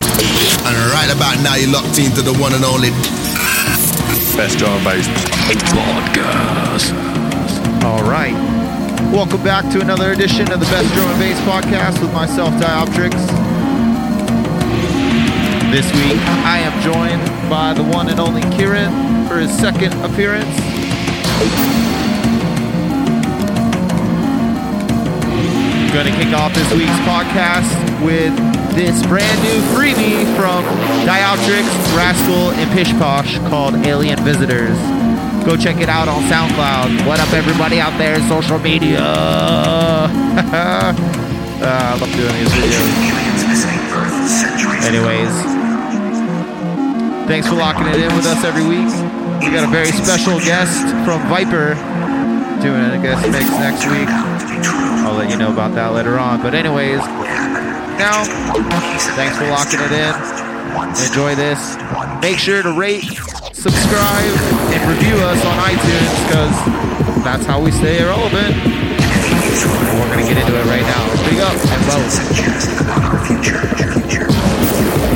And right about now, you're locked into the one and only Best drum and bass podcast. All right. Welcome back to another edition of the Best Drum and Bass podcast with myself, Dioptrix. This week, I am joined by the one and only Kieran for his second appearance. Going to kick off this week's podcast with this brand new freebie from Dioptrix, Rascal, and Pish Posh called Alien Visitors. Go check it out on SoundCloud. What up, everybody out there? In social media. uh, I love doing these videos. Anyways, thanks for locking it in with us every week. We got a very special guest from Viper doing a guest mix next week. Let you know about that later on. But anyways, now, thanks for locking it in. Enjoy this. Make sure to rate, subscribe, and review us on iTunes because that's how we stay relevant. We're gonna get into it right now. Big up and vote.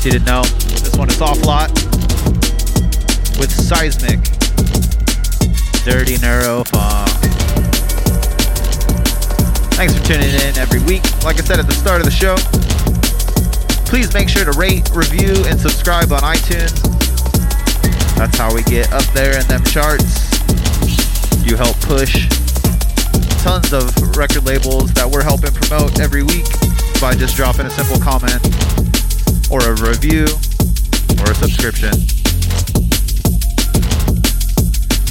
Case you didn't know, this one is off lot with Seismic. Dirty Neuro Funk. Thanks for tuning in every week. Like I said at the start of the show, please make sure to rate, review, and subscribe on iTunes. That's how we get up there in them charts. You help push tons of record labels that we're helping promote every week by just dropping a simple comment or a review or a subscription.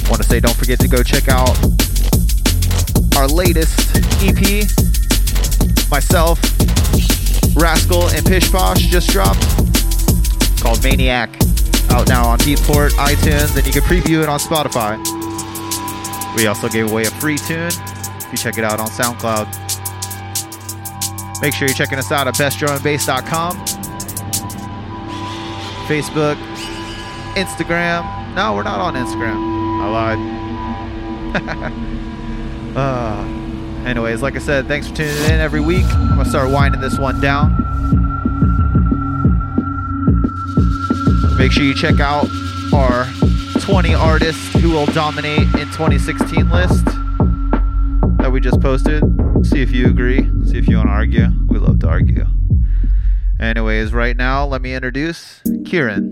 Want to say don't forget to go check out our latest EP. Myself, Rascal, and Pish Posh just dropped called Maniac. Out now on Beatport, iTunes, and you can preview it on Spotify. We also gave away a free tune if you check it out on SoundCloud. Make sure you're checking us out at bestdrumandbass.com, Facebook, Instagram. No, we're not on Instagram. I lied. uh, anyways, like I said, thanks for tuning in every week. I'm gonna start winding this one down. Make sure you check out our 20 artists who will dominate in 2016 list that we just posted. See if you agree. See if you want to argue. We love to argue. Anyways, right now, let me introduce Kieran.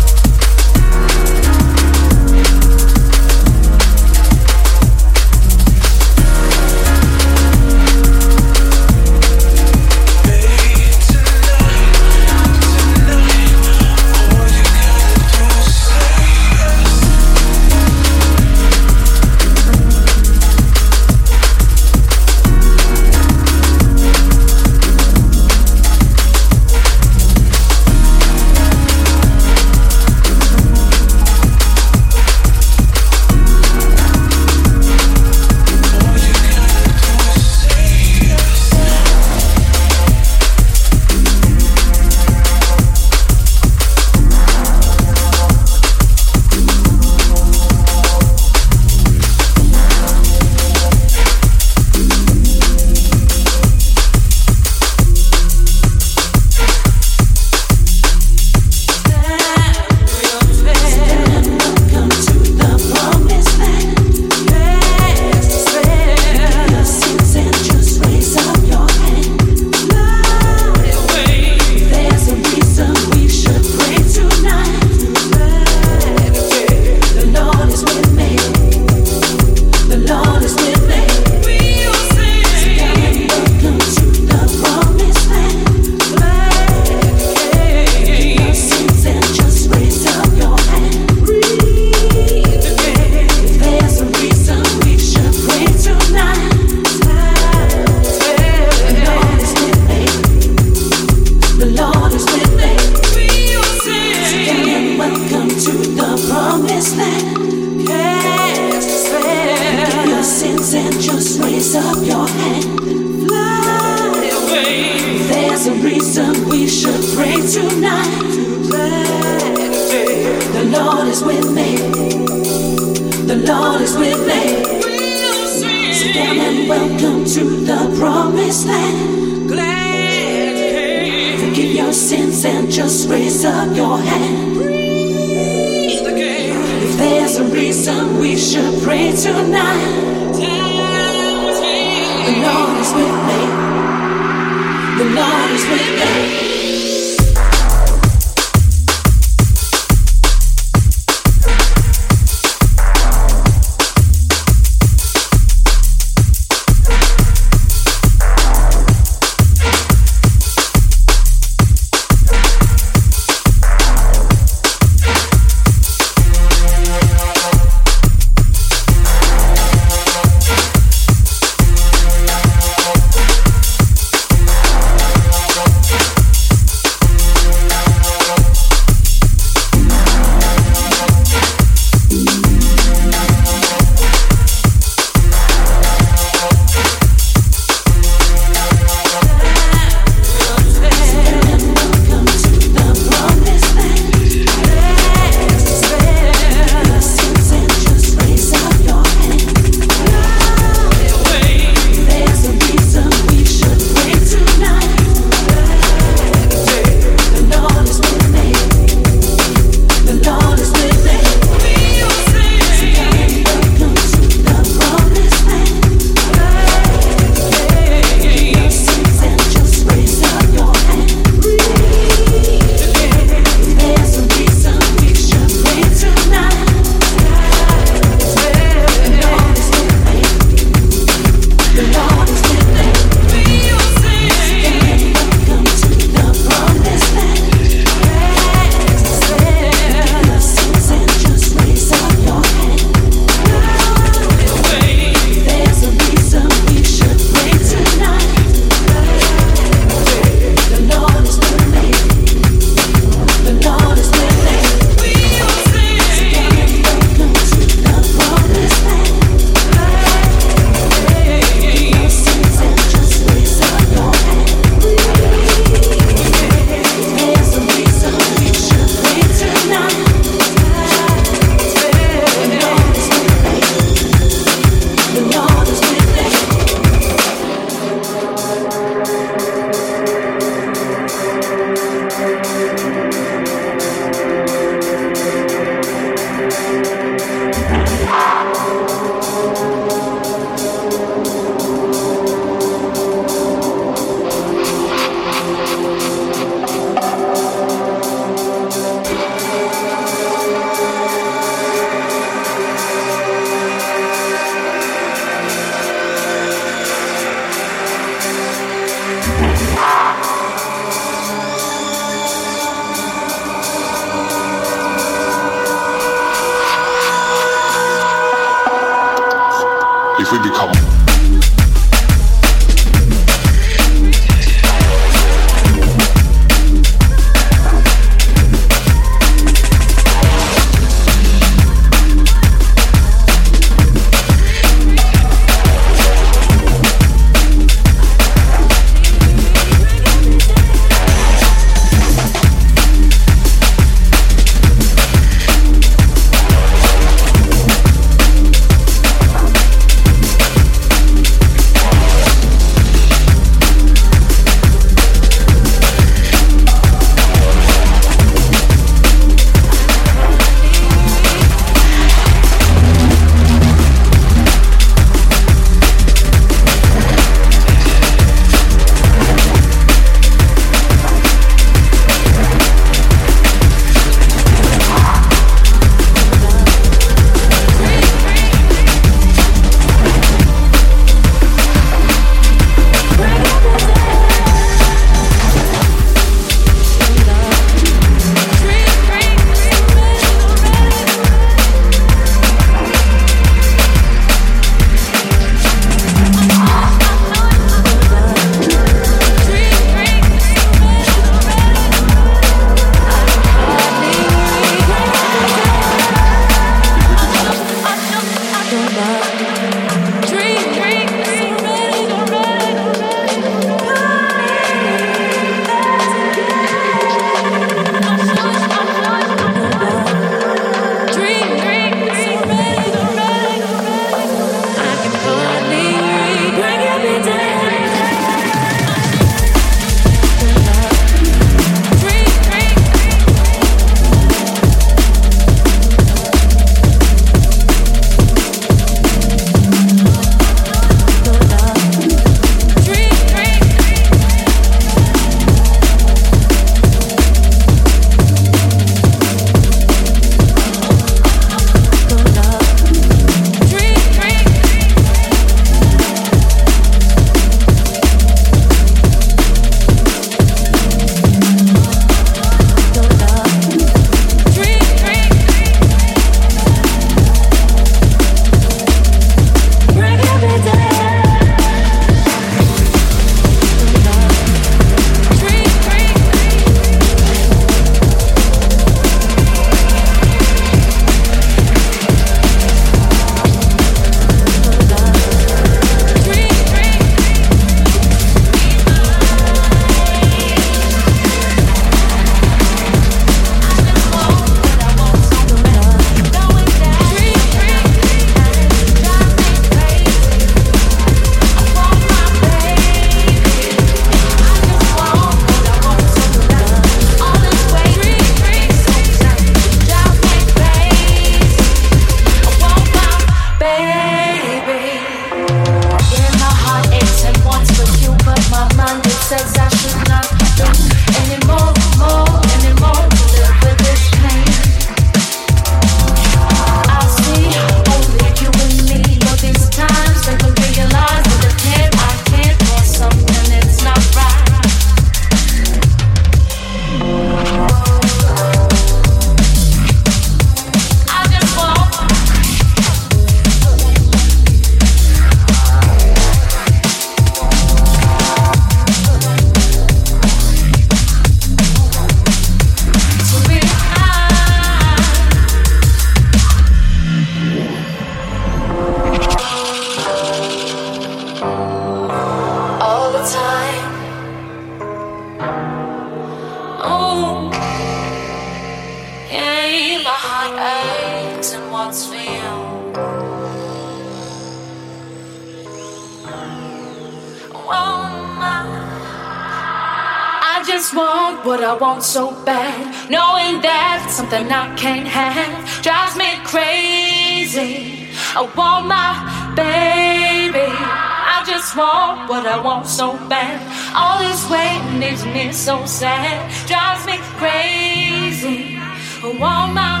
So bad. All this waiting isn't it so sad, drives me crazy. I want my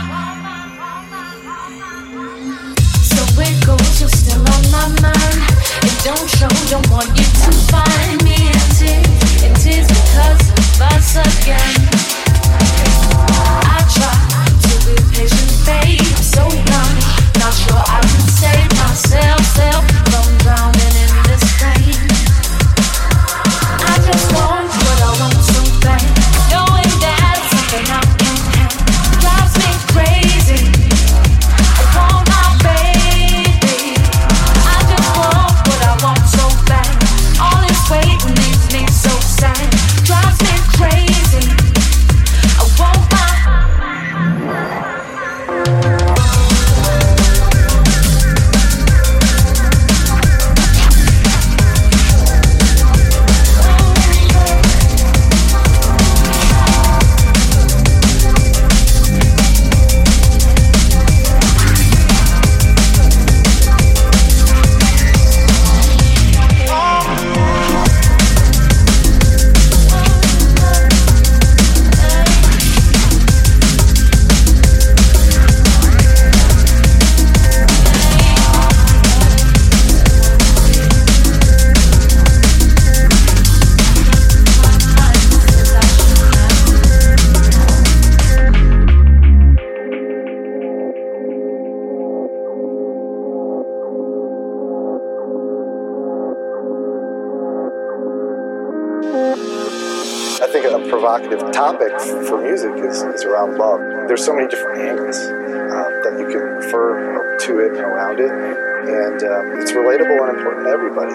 so it goes, you're still on my mind. It don't show, don't want you to find me in tears, in because of us again. I try be patient, babe, I'm so young, not sure I can save myself, self topic for music is, is around love. There's so many different angles um, that you can refer to it and around it, and um, it's relatable and important to everybody.